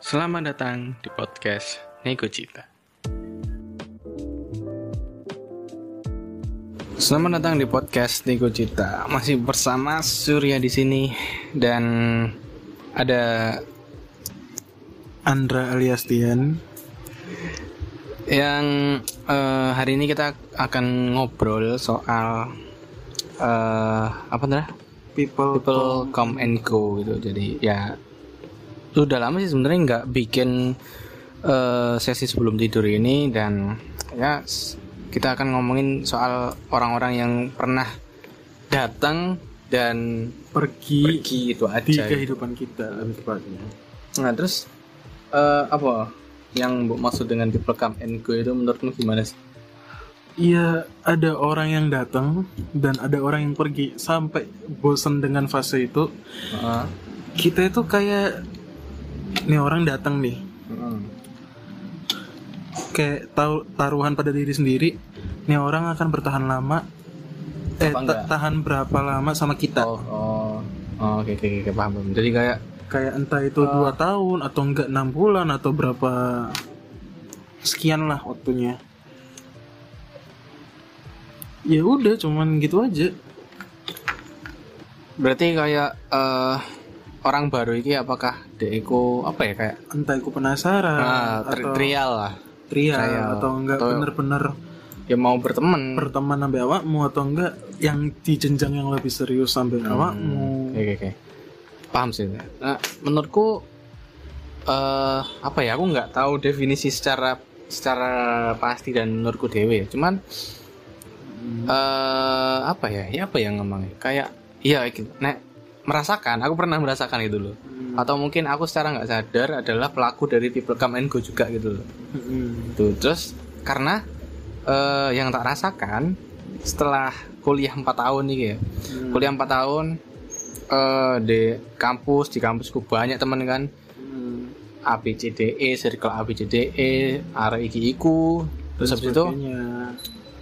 Selamat datang di podcast Nego Cita. Selamat datang di podcast Nego Cita. Masih bersama Surya di sini dan ada Andra alias Tian yang eh, hari ini kita akan ngobrol soal eh, apa nih? people, People come and go gitu. Jadi ya udah lama sih sebenarnya nggak bikin eh, sesi sebelum tidur ini dan ya kita akan ngomongin soal orang-orang yang pernah datang dan pergi, pergi itu di aja. kehidupan kita lebih tepatnya. Nah terus eh, apa yang maksud dengan come and go itu menurutmu gimana sih? Iya, ada orang yang datang dan ada orang yang pergi sampai bosan dengan fase itu. Heeh. Kita itu kayak nih orang datang nih, Heeh. kayak tahu taruhan pada diri sendiri. Nih orang akan bertahan lama. Eh, tahan berapa lama sama kita? Oh, oh, oh, oke oke oke paham. paham. Jadi kayak Kayak entah itu dua tahun atau enggak enam bulan atau berapa sekian lah waktunya. Ya udah, cuman gitu aja. berarti kayak eh, orang baru ini apakah deko apa ya kayak Entah aku penasaran nah, tri- atau trial lah trial trial. atau enggak bener-bener ya mau berteman berteman sampai awakmu atau enggak yang di jenjang yang lebih serius sampai awakmu. oke oke oke paham sih nah, menurutku eh apa ya aku nggak tahu definisi secara secara pasti dan menurutku dewe ya. cuman eh apa ya ya apa yang ngomongnya kayak iya gitu. nek merasakan aku pernah merasakan itu loh atau mungkin aku secara nggak sadar adalah pelaku dari people come and go juga gitu loh Mm-mm. Tuh, terus karena eh, yang tak rasakan setelah kuliah 4 tahun nih ya. Kuliah 4 tahun eh, di kampus, di kampusku banyak temen kan. Hmm. ABCDE, circle ABCDE, iki iku. Terus habis itu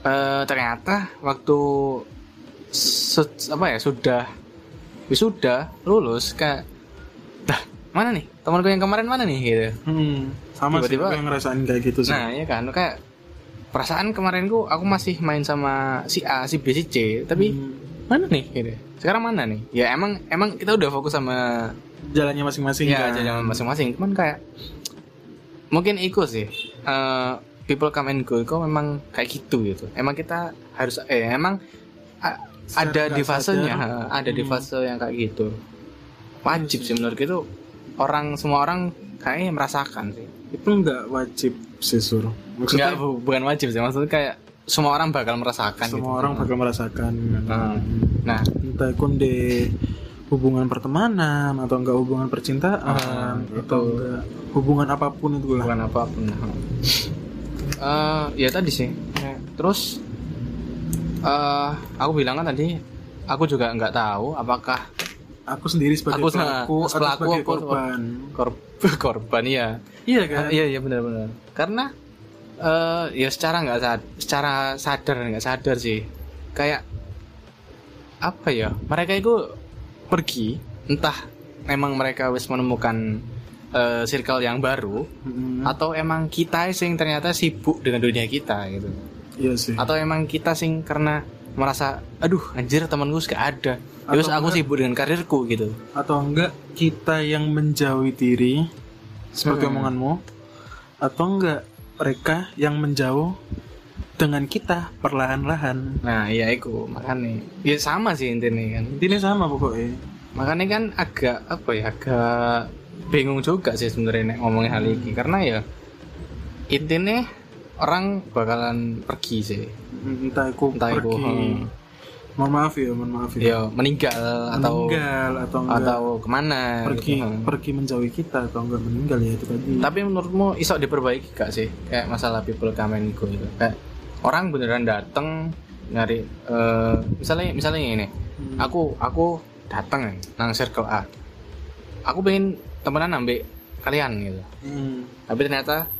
eh, ternyata waktu se- apa ya sudah wisuda lulus kayak dah mana nih temanku yang kemarin mana nih gitu Hmm, sama sih Tiba-tiba- aku yang ngerasain kayak gitu sih. Nah, iya kan, kayak perasaan kemarin ku aku masih main sama si A, si B, si C, tapi Hmm, mana nih gitu. Sekarang mana nih? Ya emang emang kita udah fokus sama jalannya masing-masing ya kan. jalan masing-masing, cuman kayak mungkin ikut sih. eh, people come and go kok memang kayak gitu gitu. Emang kita harus eh emang ada di nggak fasenya, sadar, ada di hmm. fase yang kayak gitu. Wajib sih menurut itu orang semua orang kayaknya merasakan sih. Itu enggak wajib sih sur. Maksudnya Enggak, bu- bukan wajib sih maksudnya kayak semua orang bakal merasakan semua gitu. orang bakal merasakan. Nah, nah Entah itu di hubungan pertemanan atau enggak hubungan percintaan Ah, atau enggak hubungan apa pun itu lah. bukan apa pun Eh, ya tadi sih Ya, terus eh aku bilang kan tadi aku juga nggak tahu apakah Aku sendiri sebagai Aku pelaku atau pelaku sebagai apa- korban. kor- korban ya Iya kan? iya iya benar-benar karena eh ya secara nggak sad secara sadar nggak sadar sih kayak apa ya mereka itu pergi entah memang mereka wis menemukan eh, circle yang baru Mm-mm. atau emang kita sing ternyata sibuk dengan dunia kita gitu Iya sih. atau emang kita sing karena merasa aduh anjir temanku gak ada. Terus Atau aku sibuk dengan karirku gitu. Atau enggak kita yang menjauhi diri seperti Hmm. omonganmu atau enggak mereka yang menjauh dengan kita perlahan-lahan. Nah iya itu makanya ya sama sih intinya kan. Intinya sama pokoknya. Makanya kan agak apa ya agak bingung juga sih sebenarnya ngomongin hal ini karena ya intinya orang bakalan pergi sih entah aku entah itu pergi hmm, mohon maaf ya mohon maaf ya ya meninggal atau meninggal atau enggak atau ke mana pergi gitu. Pergi menjauhi kita atau enggak meninggal ya itu tadi Tapi menurutmu iso diperbaiki gak sih kayak masalah people come and go itu? Kayak orang beneran dateng nyari eh misalnya misalnya ini, Hmm. aku aku dateng nang circle A. Aku pengen temenan ambek kalian gitu. Hmm. Tapi ternyata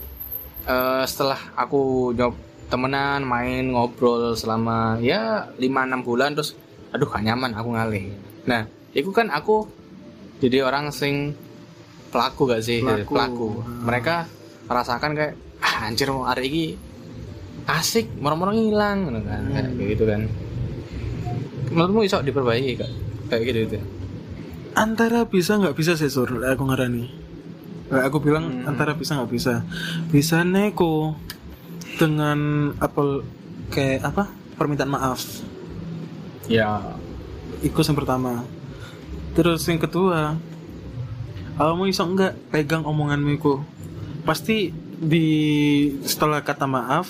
eh setelah aku nyob temenan main ngobrol selama ya 5-6 bulan terus aduh gak nyaman aku ngalih. Nah, itu kan aku jadi orang sing pelaku gak sih Pelaku. pelaku, Hmm. mereka merasakan kayak ah, anjir mau hari ini asik moro-moro ngilang gitu kan Hmm. kayak gitu kan menurutmu bisa diperbaiki kak kayak gitu gitu antara bisa nggak bisa sih sur aku ngarani aku bilang Hmm. antara bisa nggak bisa bisa neko dengan apa kayak apa permintaan maaf ya itu yang pertama terus yang kedua kamu iso nggak pegang omonganmu itu pasti di setelah kata maaf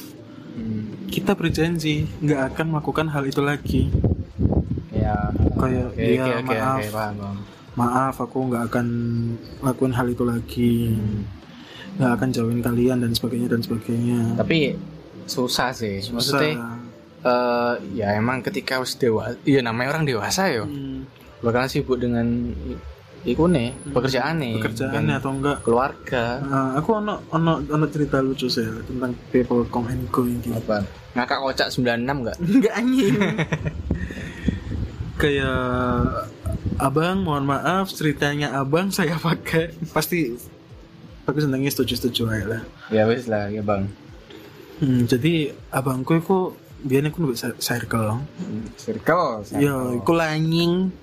hmm. kita berjanji nggak akan melakukan hal itu lagi ya Kayak, oke, iya, oke, oke, maaf. oke, paham, paham. Maaf aku nggak akan lakuin hal itu lagi. Hmm. nggak akan jauhin kalian dan sebagainya dan sebagainya. Tapi susah sih. Maksudnya Susah. eh ya emang ketika harus dewasa iya namanya orang dewasa yo. Hmm, bakalan sibuk dengan iku nih pekerjaan nih pekerjaannya atau enggak? keluarga. Nah, aku ono ono ono cerita lucu sih tentang people come and go ini. Apa? Ngakak kocak 96 enggak? Enggak anjing. Kayak abang mohon maaf ceritanya abang saya pakai pasti aku senangnya setuju-setuju aja lah. ya wis lah ya bang Hmm, jadi abangku itu biasanya aku bisa circle. circle Ya, iku langing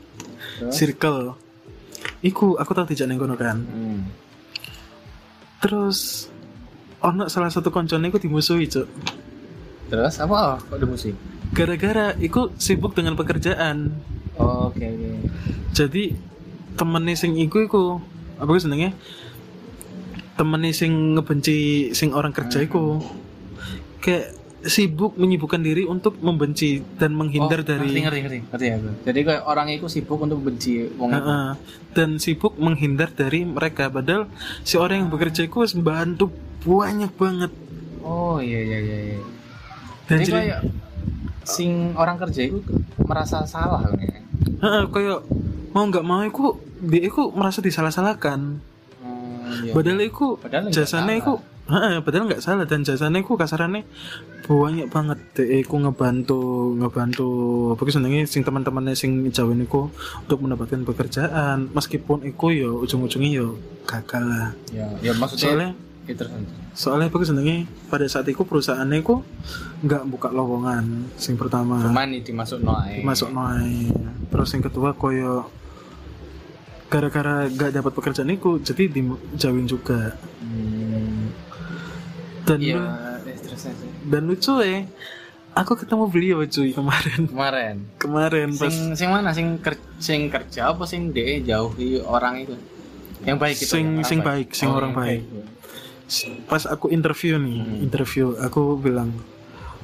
circle. Iku aku tahu tidak nengkono kan. hmm. Terus ono salah satu koncone iku dimusuhi, Cuk. terus apa kok musik Gara-gara iku sibuk dengan pekerjaan. Oh, oke oke. Jadi temennya sing iku iku apa gue senengnya temennya sing ngebenci sing orang kerja iku. Kayak sibuk menyibukkan diri untuk membenci dan menghindar Oh, dari ngerti ngerti ngerti. Ngerti aku jadi kayak orang itu sibuk untuk benci wong itu. Heeh. dan sibuk menghindar dari mereka. Padahal si orang yang bekerja iku harus membantu banyak banget. Oh iya iya iya iya. Dan jadi jadi kayak sing orang kerja itu merasa salah kan ya heeh, kayak mau nggak mau iku dia iku merasa disalah-salahkan. Hmm, iya. padahal iku Padahal nggak jasanya iku heeh, padahal nggak salah dan jasanya iku kasarannya banyak banget. Deh iku ngebantu ngebantu apa sih senengnya sing teman-temannya sing jauhin iku untuk mendapatkan pekerjaan. Meskipun iku yo ujung-ujungnya yo gagal lah. Ya ya maksudnya soalnya ya, terus soalnya sih senengnya pada saat itu perusahaannya iku nggak buka lowongan sing pertama. Cuman ini dimasuk noai masuk noai terus yang kedua koyo gara-gara gak dapat pekerjaan iku jadi dijauhin juga. Hmm, dan terus terus. dan lucu ya aku ketemu beliau cuy kemarin. Kemarin? Kemarin pas sing sing mana? Sing ker, sing kerja apa sing de jauhi orang itu? Yang baik itu Sing- orang sing baik, sing orang yang baik. Pas aku interview nih Hmm. interview aku bilang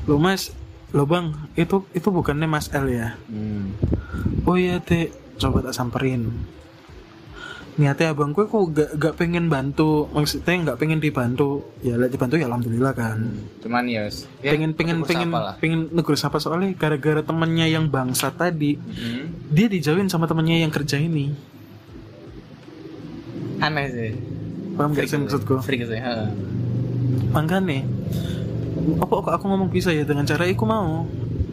lo mas lo bang itu itu bukannya mas L ya hmm. oh iya teh coba tak samperin niatnya abangku aku gak, gak pengen bantu maksudnya gak pengen dibantu ya lah dibantu ya alhamdulillah kan cuman ya, wis. ya pengen pengen pengen lah. pengen negur sapa soalnya gara-gara temennya yang bangsa tadi Hmm. dia dijauhin sama temennya yang kerja ini aneh sih paham gak sih maksudku freak sih. makanya apa kok aku ngomong bisa ya? Dengan cara aku mau.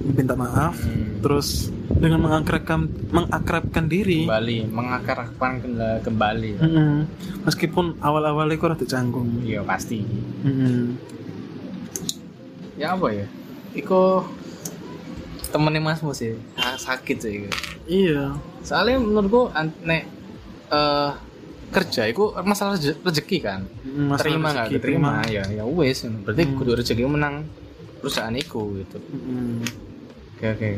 Minta maaf. Hmm. terus dengan mengakrabkan mengakrabkan diri. Kembali mengakarkan kembali. Mm-mm. meskipun awal-awalnya aku rada canggung. Iya pasti. Mm-mm. ya apa ya? Iko temennya masmu sih Ah, sakit sih iya. Soalnya menurutku nek eh, kerja itu masalah rezeki kan? Mm, masalah terima nggak terima. Ya ya wes berarti Hmm. kudu rezeki menang perusahaan iku gitu. Mm-mm. oke oke.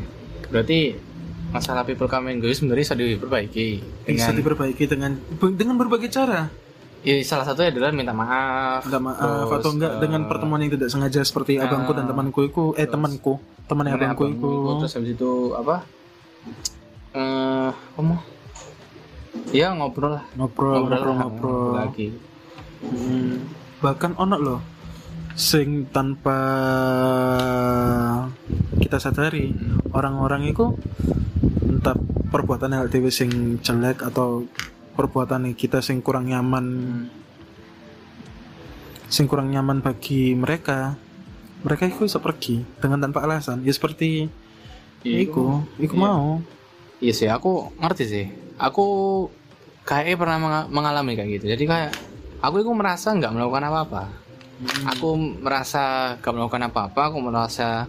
Berarti masalah people and go sebenarnya bisa diperbaiki bisa dengan diperbaiki dengan dengan berbagai cara. Ya, salah satunya adalah minta maaf minta maaf terus, atau enggak eh, dengan pertemuan yang tidak sengaja seperti ah, abangku dan temanku iku eh terus- temanku temannya temennya abangku iku, terus habis itu apa? Eh kamu ya ngobrol lah. Ngobrol ngobrol lah, ngobrol lagi. Hmm, bahkan ono loh sing tanpa kita sadari orang-orang itu entah perbuatan LTW sing jelek atau perbuatan kita sing kurang nyaman. Sing kurang nyaman bagi mereka mereka itu bisa pergi dengan tanpa alasan. Ya seperti Iya, iku iku Iya. mau. Iya sih, aku ngerti sih. Aku kayaknya pernah menga- mengalami kayak gitu. Jadi kayak aku itu merasa nggak melakukan apa-apa. Aku merasa nggak melakukan apa-apa aku merasa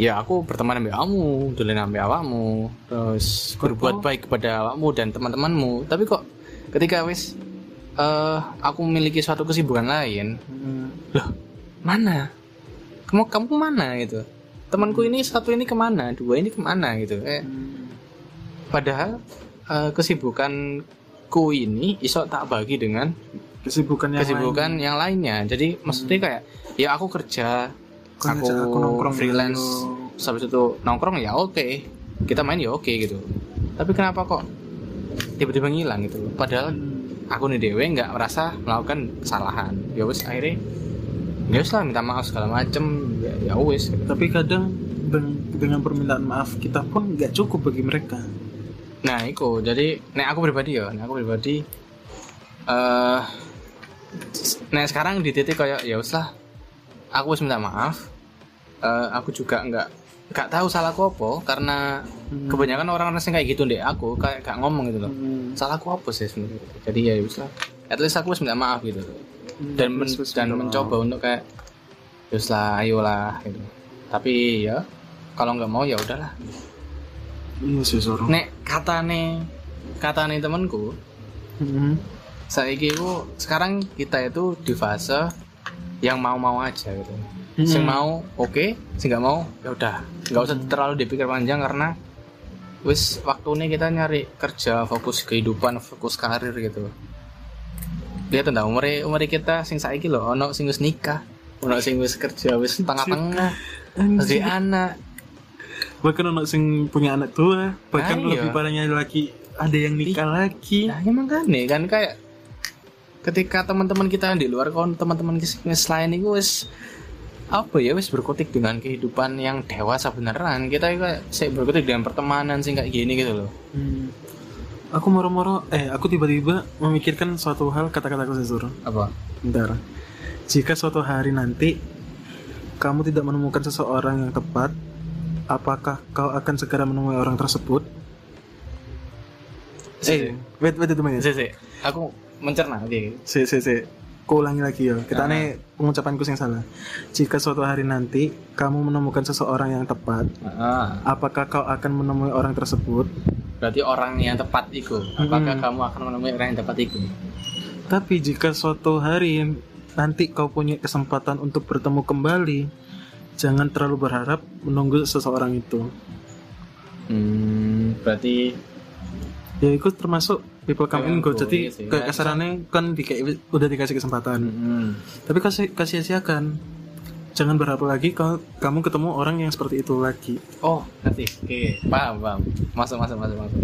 ya aku berteman dengan kamu dolen sama awakmu terus berbuat baik kepada awakmu dan teman-temanmu. Tapi kok ketika wis eh aku memiliki suatu kesibukan lain Hmm. loh mana? Kamu kamu ke mana gitu? Temanku ini satu ini ke mana? Dua ini ke mana gitu? Eh padahal eh, kesibukanku ini iso tak bagi dengan kesibukan yang kesibukan yang lainnya. Jadi maksudnya kayak ya aku kerja aku, aku nongkrong freelance dulu. habis itu nongkrong ya oke. Kita main ya oke gitu. Tapi kenapa kok tiba-tiba ngilang gitu? Padahal Hmm. aku nih dewe nggak merasa melakukan kesalahan. Ya wes akhirnya ya wes lah minta maaf segala macem. Ya, ya wes gitu. tapi kadang deng- dengan permintaan maaf kita pun nggak cukup bagi mereka nah itu jadi nek aku pribadi ya nek aku pribadi eh nah sekarang di titik kayak ya wes lah. Aku wes minta maaf. Eh, aku juga nggak nggak tahu salahku apa karena Hmm. kebanyakan orang-orang kayak gitu deh aku kayak gak ngomong gitu loh. Hmm. salahku apa sih sebenarnya? Jadi ya wes lah. At least aku wes minta maaf gitu. Dan men- Wes- wes dan mencoba untuk kayak terus lah ayolah gitu. Tapi ya kalau nggak mau ya udahlah. Iya sih nek kata nih kata nih temanku Hmm. saya itu sekarang kita itu di fase yang mau-mau aja gitu. Hmm. sing mau oke sing nggak mau ya udah. Nggak usah terlalu dipikir panjang karena wis waktu ini kita nyari kerja fokus kehidupan fokus karir gitu. Lihat tentang umur umur kita sing saiki loh ono sing wis nikah ono sing wis kerja wis tengah-tengah. Jadi anak bahkan anak sing punya anak tua bahkan Ah, iya. lebih parahnya lagi ada yang nikah lagi. Nah, emang kan nih kan kayak ketika teman-teman kita di luar kon teman-teman selain itu wis apa ya wis berkutik dengan kehidupan yang dewasa beneran kita kayak saya berkutik dengan pertemanan sih kayak gini gitu loh. Hmm. aku moro-moro eh aku tiba-tiba memikirkan suatu hal kata-kataku Sesur apa? Bentar. Jika suatu hari nanti kamu tidak menemukan seseorang yang tepat apakah kau akan segera menemui orang tersebut? Eh wait wait itu sih sih aku mencerna oke si si si. Ku ulangi lagi ya kita nih pengucapanku yang salah. Jika suatu hari nanti kamu menemukan seseorang yang tepat ah, apakah kau akan menemui orang tersebut? Berarti orang yang tepat itu apakah Mm-mm. kamu akan menemui orang yang tepat itu tapi jika suatu hari nanti kau punya kesempatan untuk bertemu kembali jangan terlalu berharap menunggu seseorang itu hmm, berarti ya itu termasuk people come in go jadi iya sih. kayak kasarannya kan di, udah dikasih kesempatan hmm, tapi kasih kasih siakan jangan berharap lagi kalau kamu ketemu orang yang seperti itu lagi Oh, nanti. Oke, paham, paham. Masuk, masuk, masuk, masuk.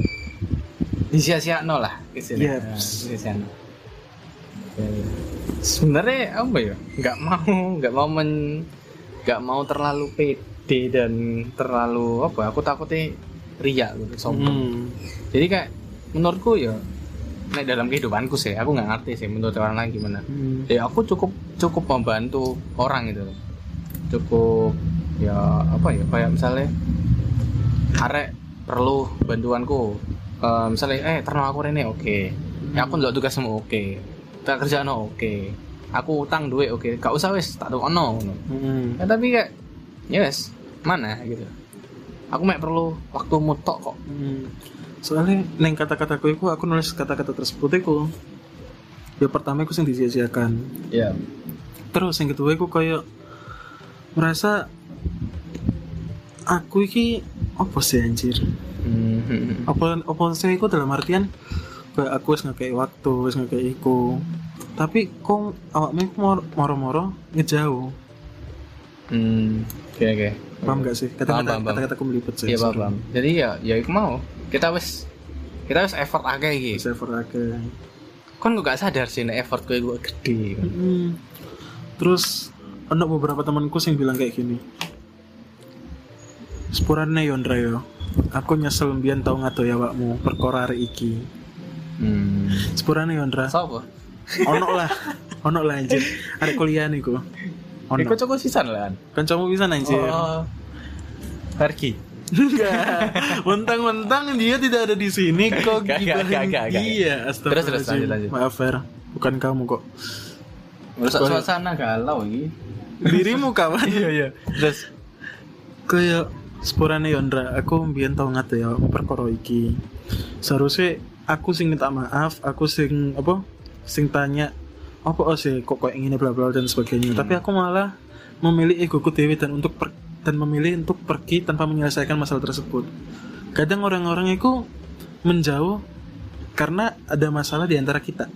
Disia-sia no lah istilahnya. Yep. Disia no. Sebenarnya apa ya? Nggak mau, nggak mau men, nggak mau terlalu pede dan terlalu apa? Aku takutnya ria gitu, sombong. Hmm. Jadi kayak menurutku ya, nek dalam kehidupanku sih, aku nggak ngerti sih menurut orang lain gimana. Hmm. Ya aku cukup cukup membantu orang gitu loh. Cukup ya apa ya kayak misalnya arek perlu bantuanku Eh, misalnya eh terno aku rene oke ya aku ndelok tugasmu oke tak kerjaan oke aku utang duit oke. Gak usah wes tak ono ngono. Hmm. ya, tapi kayak ya wes mana gitu. Aku mek perlu waktu mutok kok. Hmm. soalnya neng kata-kataku itu aku nulis kata-kata tersebut itu ya pertama aku sing disia-siakan. Ya. Terus yang kedua aku kayak merasa aku iki apa sih anjir? Hmm. apa apa sih aku dalam artian kayak aku wis ngekei waktu wis ngekei iku tapi kok awakmu moro-moro ngejauh. Hmm. oke oke. Paham gak sih? Kata-kata kata-kataku melipet sih. Iya paham paham. jadi ya ya aku mau. Kita wes kita wes effort akeh iki. Server akeh. Kan gue gak sadar sih nek effort gue gue gede. Mm. terus ada beberapa temanku yang bilang kayak gini. Sepurane Yondra yo. Aku nyesel mbiyen tau ngado ya wakmu perkara hari iki. Hmm. sepurane Yondra Sopo? Ono lah ono lah anjir arek kuliah niku ono Iku cukup sisan lah. kancamu bisa anjir Oh. Pergi. Enggak. Mentang-mentang dia tidak ada di sini kok Gak, gak, gak, dia. Terus, terus, lanjut, lanjut. Maaf Fer, bukan kamu kok. Suasana galau iki. Dirimu kawan. Iya iya. Terus Kayak sepurane Yondra, aku mbiyen tau ngate ya perkara iki. Seharusnya aku sing minta maaf, aku sing apa? Sing tanya apa oh sih kok kayak gini bla bla dan sebagainya. Hmm. Tapi aku malah memilih egoku dewi dan untuk per- dan memilih untuk pergi tanpa menyelesaikan masalah tersebut. Kadang orang-orang itu menjauh karena ada masalah di antara kita.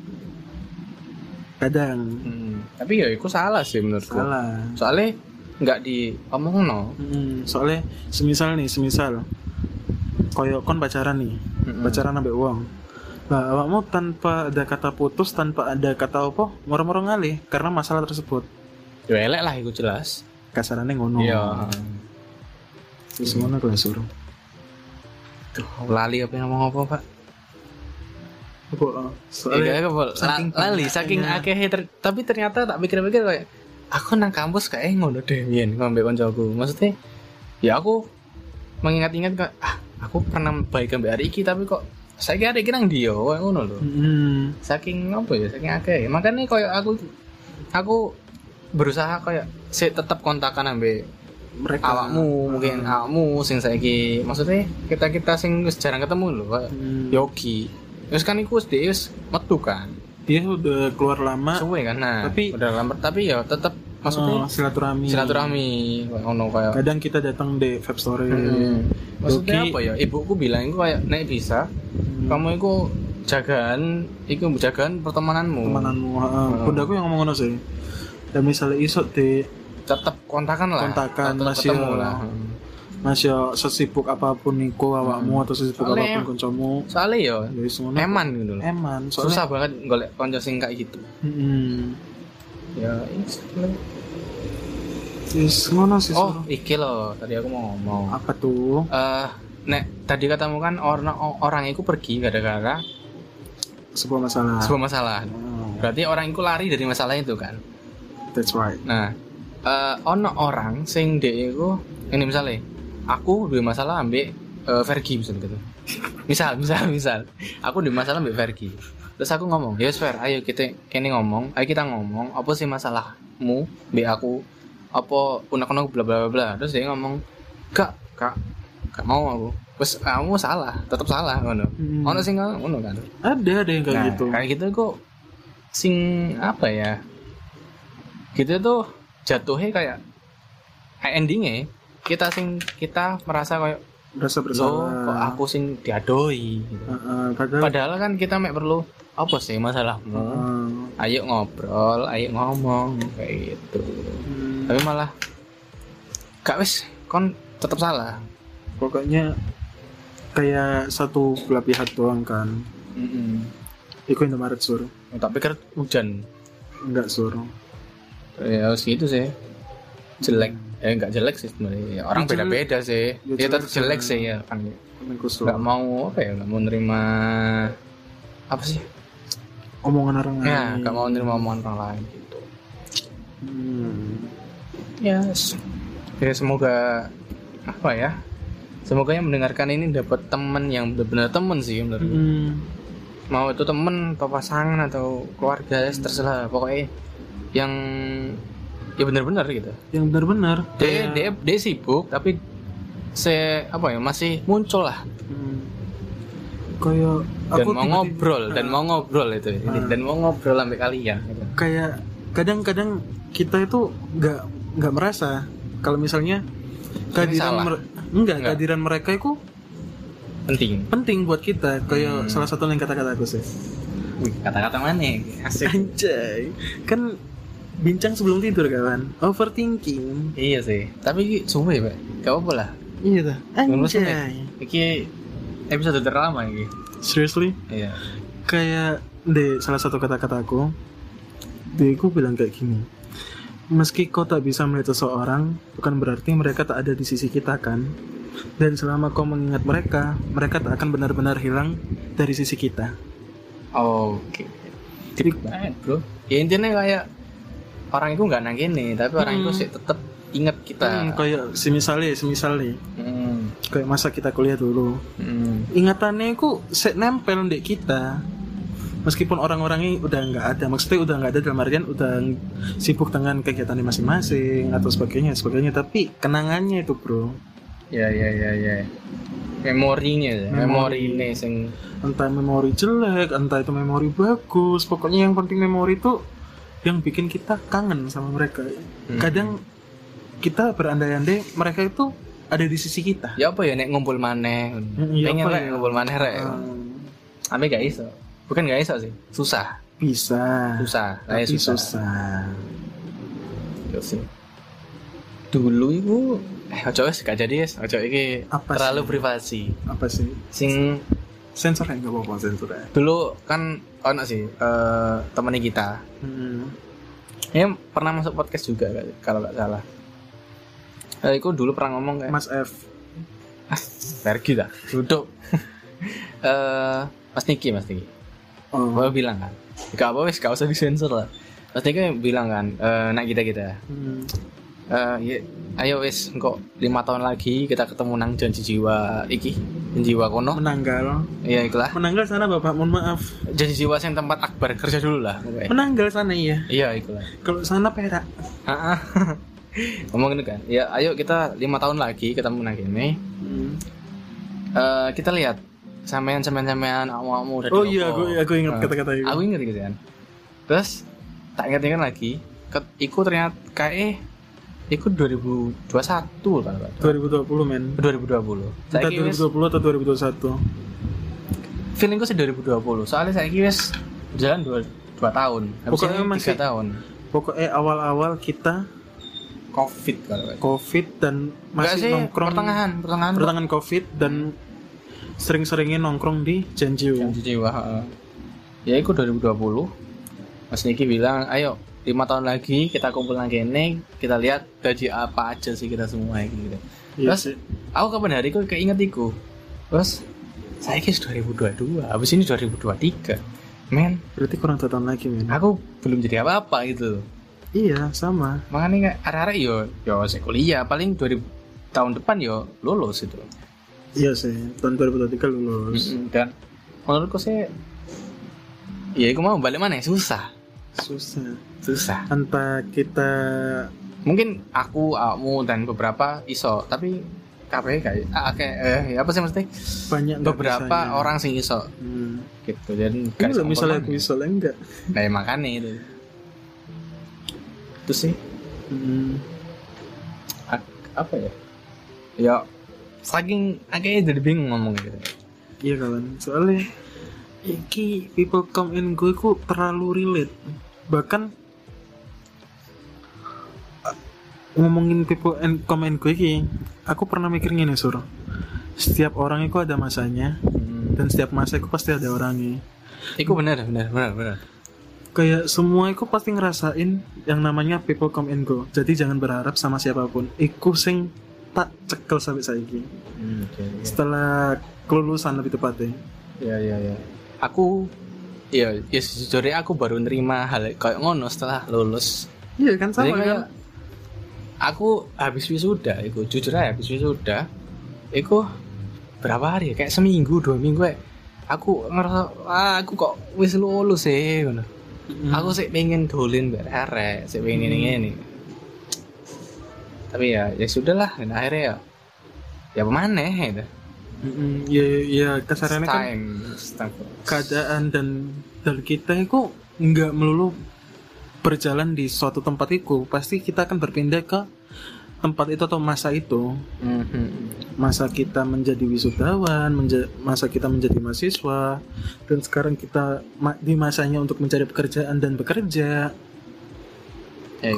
Kadang hmm, tapi ya itu salah sih menurutku. salah. Soalnya nggak diomong no. Hmm, soalnya semisal nih, semisal koyo kon pacaran nih, Mm-mm. pacaran ambek uang. Lah awakmu tanpa ada kata putus, tanpa ada kata apa, moro-moro ngalih karena masalah tersebut. Ya elek lah itu jelas. Kasarannya ngono. Iya. Terus ngono aku suruh. Tuh, lali apa yang ngomong apa, Pak? Apa? Soalnya apa? La- saking lali saking akeh ter- tapi ternyata tak pikir-pikir kayak aku nang kampus kayak ngono deh yen ngombe koncoku. Maksudnya ya aku mengingat-ingat kok ah aku pernah baik ambek hari iki tapi kok saya hari iki nang dia kayak ngono lho. Hmm, Saking apa ya saking akeh. Makanya kayak aku aku berusaha kayak si tetap kontakan ambek mereka awakmu mungkin awakmu sing saiki maksudnya kita kita sing wis jarang ketemu lho kayak Hmm. Yogi terus kan iku wis metu kan dia udah keluar lama. suwe kan nah Tapi- udah lambat tapi ya tetap oh, maksudnya silaturahmi. silaturahmi kayak ngono kayak Kadang kita datang di vape story. Hmm. maksudnya Yogi- apa ya ibuku bilang iku kayak nek bisa Hmm. kamu iku jagaan iku jagaan pertemananmu temananmu heeh. bundaku yang ngomong ngono sih dan misalnya iso di tetap kontakan lah Kontakan, tetep masih ketemu ya. lah Mas yo sesibuk apa pun niku awakmu atau sesibuk Hmm. Soalnya- apa pun kancamu soalnya ya ya eman gitu loh eman soalnya susah banget golek konco sing kayak gitu Mm-mm. Ya is- Wis ngono sih oh iki loh tadi aku mau ngomong apa tuh? Eh nek tadi katamu kan orang orang itu pergi gara-gara sebuah masalah. Sebuah masalah. Oh, berarti orang itu lari dari masalah itu kan? That's right. Nah eh ono orang sing dek itu ini misalnya aku dua masalah ambek eh, Vergi misalnya gitu. Misal misal misal. Aku dua masalah ambek Vergi terus aku ngomong ya Fer ayo kita kini ngomong ayo kita ngomong apa sih masalahmu be aku apa unek-unek bla bla bla. Bla terus dia ngomong gak kak gak mau aku. Terus kamu salah tetap salah ngono. Hmm. ono sing ngono kan? Ada ada yang kayak Nah, gitu. kayak gitu kok sing apa ya gitu tuh jatuhnya kayak kayak endingnya kita sing kita merasa kayak rasa bersalah. kok aku sing diadoi? Gitu. Heeh, padahal padahal kan kita mek perlu apa sih masalahmu? Heeh. ayo ngobrol ayo ngomong kayak gitu. Hmm, tapi malah gak wis kon tetap salah. Pokoknya kayak satu belah pihak doang kan. Iku Indomaret sur. Tak pikir hujan. Enggak sur. Ya harus gitu sih. Jelek eh nggak jelek sih sebenarnya ya, orang Ya, jelek. beda-beda sih Ya, ya tetap jelek sih. ya kan nggak mau apa ya nggak mau nerima apa sih omongan orang lain ya nggak mau nerima omongan orang lain gitu Hmm. ya s- ya semoga apa ya semoga yang mendengarkan ini dapat teman yang benar-benar teman sih menurut Hmm. mau itu temen atau pasangan atau keluarga ya, terserah pokoknya yang ya benar-benar gitu. Yang benar-benar? Dia kayak- dia dia sibuk tapi se apa ya masih muncul lah. Hmm. kayak dan aku mau ngobrol dan Nah, mau ngobrol itu Ah. dan mau ngobrol sampai kalian gitu. kayak kadang-kadang kita itu nggak nggak merasa kalau misalnya kehadiran mer- enggak, Enggak. kehadiran mereka itu penting. penting buat kita. Kayak Hmm. salah satu yang kata-kata aku sih. Wih, kata-kata mana asik. Anjay. Kan bincang sebelum tidur kawan. Overthinking. Iya sih. Tapi suwe pak. Gak apa lah. Iya Lulus anjay. Ini episode terlama ini. Seriously? Iya. Kayak di salah satu kata-kata aku dia aku bilang kayak gini. Meski kau tak bisa melihat seseorang bukan berarti mereka tak ada di sisi kita kan? Dan selama kau mengingat mereka mereka tak akan benar-benar hilang dari sisi kita. Oke. Deep banget bro. Ya intinya kayak orang itu nggak kene tapi orang itu Hmm. sih tetap ingat kita Hmm, kayak semisalnya semisalnya Hmm. kayak masa kita kuliah dulu Hmm. ingatannya itu set nempel di kita meskipun orang-orangnya udah nggak ada maksudnya udah nggak ada dalam artian udah sibuk dengan kegiatannya masing-masing atau sebagainya sebagainya tapi kenangannya itu bro Ya ya ya ya. Memorinya, ya. Memori. memori ini sing entah memori jelek entah itu memori bagus pokoknya yang penting memori itu yang bikin kita kangen sama mereka kadang kita berandai-andai mereka itu ada di sisi kita ya apa ya nek ngumpul maneh. Hmm, iya Pengen rek ya? ngumpul maneh rek. Hmm, Tapi gak iso. Bukan gak iso sih. Susah. bisa Susah. tapi Kayak susah. susah Yo sih. Dulu itu eh ojo wis gak jadi wis. Ojo iki Apa terlalu sih? privasi. apa sih Sing sensor ya nggak apa-apa sensor ya dulu kan ono sih eh temennya kita. Hmm. Ya pernah masuk podcast juga kalau nggak salah. Eh, itu dulu pernah ngomong kayak Mas F pergi dah duduk eh Mas Niki Mas Niki oh. Gue bilang kan gak apa wis gak usah disensor lah Mas Niki bilang kan eh nak kita kita Hmm. Eh ya, ayo wis kok lima tahun lagi kita ketemu nang janji jiwa iki. Janji jiwa kono. Menanggal. Iya ikulah menanggal sana bapak mohon maaf. Janji jiwa yang tempat Akbar kerja dulu lah menanggal sana iya. Iya ikulah kalau sana perak. Ngomong gitu kan. Ya ayo kita lima tahun lagi ketemu nang kene. Hmm. Eh, kita lihat sampean sampean sampean amu udah oh iya aku aku ingat Nah, kata-kata itu. Aku inget gitu kan terus tak ingat ingat lagi ket, iku ternyata kayak eh, iku 2021 kan Pak? 2020 men. 2020 entah saya wis 2020 atau 2021 feelingku sih 2020 soalnya saya wis jalan dua, dua tahun. Habis Pokoknya ini masih- tiga tahun. Pokoknya awal-awal kita covid kalau covid dan masih sih nongkrong pertengahan pertengahan. pertengahan covid dan sering-seringnya nongkrong di Janjiu Janji jiwa heeh. ya itu 2020 Mas Niki bilang ayo lima tahun lagi kita kumpul lagi ini kita lihat gaji apa aja sih kita semua gitu. Iya Terus aku kapan hari kok keinget iku? Terus saya kis 2022 habis ini 2023 men berarti kurang dua tahun lagi men. aku belum jadi apa-apa gitu iya sama. Makanya kayak arah-arah yo yo saya kuliah paling 2000 tahun depan yo lulus itu iya sih tahun 2023 lulus. Mm-mm. dan menurutku sih ya aku mau balik mana ya? susah susah. Susah entah kita mungkin aku kamu dan beberapa iso tapi kabeh kayak ah, kayak eh apa sih mesti banyak beberapa bisanya. orang sing iso. Hmm. gitu dan Ini iso misalnya aku iso lah enggak nah ya makanya itu. Itu sih? Hmm. apa ya? Ya saking akhirnya jadi bingung ngomong gitu. Iya kawan. Soalnya iki people come and go itu terlalu relate bahkan uh, ngomongin people and come and go iki aku pernah mikir gini sur. Setiap orang itu ada masanya dan setiap masa itu pasti ada orangnya. Iku bener bener bener bener. Kayak semua itu pasti ngerasain yang namanya people come and go. Jadi jangan berharap sama siapa pun. Iku sing tak cekel sampai saiki. Hmm, oke, oke. setelah kelulusan lebih tepatnya. Ya ya ya aku ya ya sejujurnya aku baru nerima hal kayak ngono setelah lulus. Iya kan Jadi sama kayak kan aku habis wisuda iku jujur aja habis wisuda iku berapa hari ya? kayak seminggu dua minggu ya aku ngerasa ah, aku kok wis lulus sih ngono. Mm. aku sih pengen dolin biar arek sih pengen ini ini tapi ya ya sudahlah dan akhirnya ya ya pemane gitu Mm-mm, ya ya kasarannya kan time Astagfirullah. keadaan dan dan kita itu nggak melulu berjalan di suatu tempat itu pasti kita akan berpindah ke tempat itu atau masa itu Mhm. masa kita menjadi wisudawan menja- masa kita menjadi mahasiswa dan sekarang kita ma- di masanya untuk mencari pekerjaan dan bekerja ya,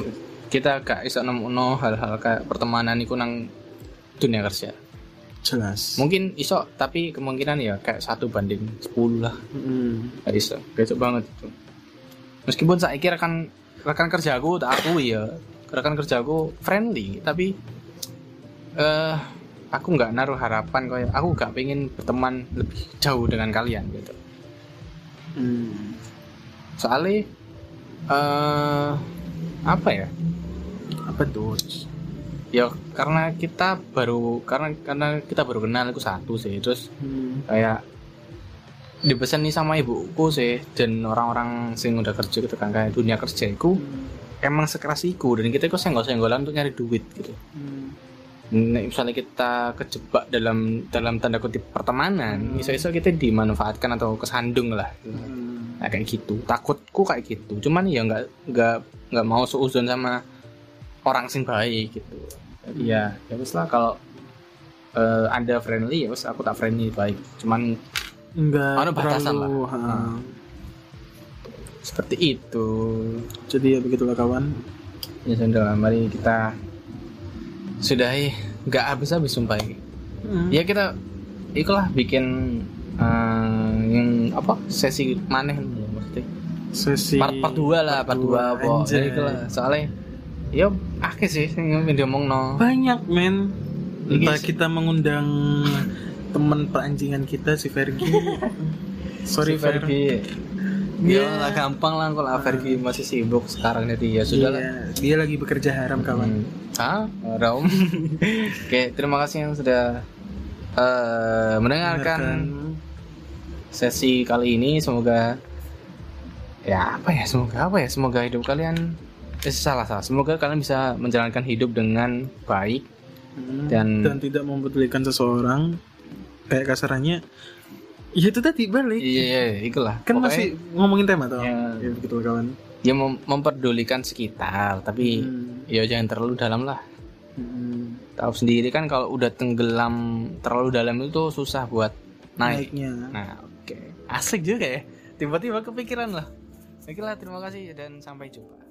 kita gak iso nemuno hal-hal kayak pertemanan iku nang dunia kerja jelas. Mungkin iso tapi kemungkinan ya kayak satu banding 10 lah. Mm-mm. gak iso. Banget itu. Meskipun saya kira rekan rekan kerjaku tak aku ya. Rekan kerjaku friendly tapi eh aku nggak naruh harapan kayak aku gak pengen berteman lebih jauh dengan kalian gitu. Mm. soalnya eh apa ya? Apa tuh ya karena kita baru karena karena kita baru kenal aku satu sih terus Hmm. kayak dipesan nih sama ibuku sih dan orang-orang sing udah kerja gitu kan kayak dunia kerja iku emang sekeras iku dan kita kok senggol-senggolan untuk nyari duit gitu Hmm. Nek misalnya kita kejebak dalam dalam tanda kutip pertemanan, Hmm. iso-iso kita dimanfaatkan atau kesandung lah. Hmm. Nah, kayak gitu. Takutku kayak gitu. Cuman ya nggak nggak nggak mau seuzon sama orang sing baik gitu. Jadi ya ya wis lah kalau eh, anda friendly ya wis aku tak friendly baik. Cuman Enggak Ada batasan terlalu, lah. ha. Hmm. seperti itu. Jadi ya begitulah kawan. Ya sudah, mari kita sudahi nggak habis-habis sumpah ini. Hmm. ya kita itulah bikin eh, yang apa sesi maneh maksudnya Sesi part part dua lah part dua apa anjay. ya itulah soalnya ya akeh sih yang ngomong no Banyak men. Entah Iki- kita mengundang teman peranjingan kita si Fergie. Sorry Fer. Fergie. Iya. ya lah gampang lah kalau Fergie masih sibuk sekarang jadi ya sudah lah. Iya, dia lagi bekerja haram kawan. ah Rom oke terima kasih yang sudah eh, mendengarkan. sesi kali ini. Semoga ya apa ya? Semoga apa ya? Semoga hidup kalian eh, salah salah semoga kalian bisa menjalankan hidup dengan baik Hmm. Dan- dan tidak mempedulikan seseorang kayak kasarannya. Ya itu tadi balik. Iya iya itulah. Kan Pokoknya masih ngomongin tema tuh Ya. ya begitu kawan. Ya mem- memperdulikan sekitar tapi Hmm. ya jangan terlalu dalam lah. Hmm. tahu sendiri kan kalau udah tenggelam terlalu dalam itu susah buat naik. Naiknya. Nah oke. Asik juga ya. Tiba-tiba kepikiran lah. Oke lah terima kasih dan sampai jumpa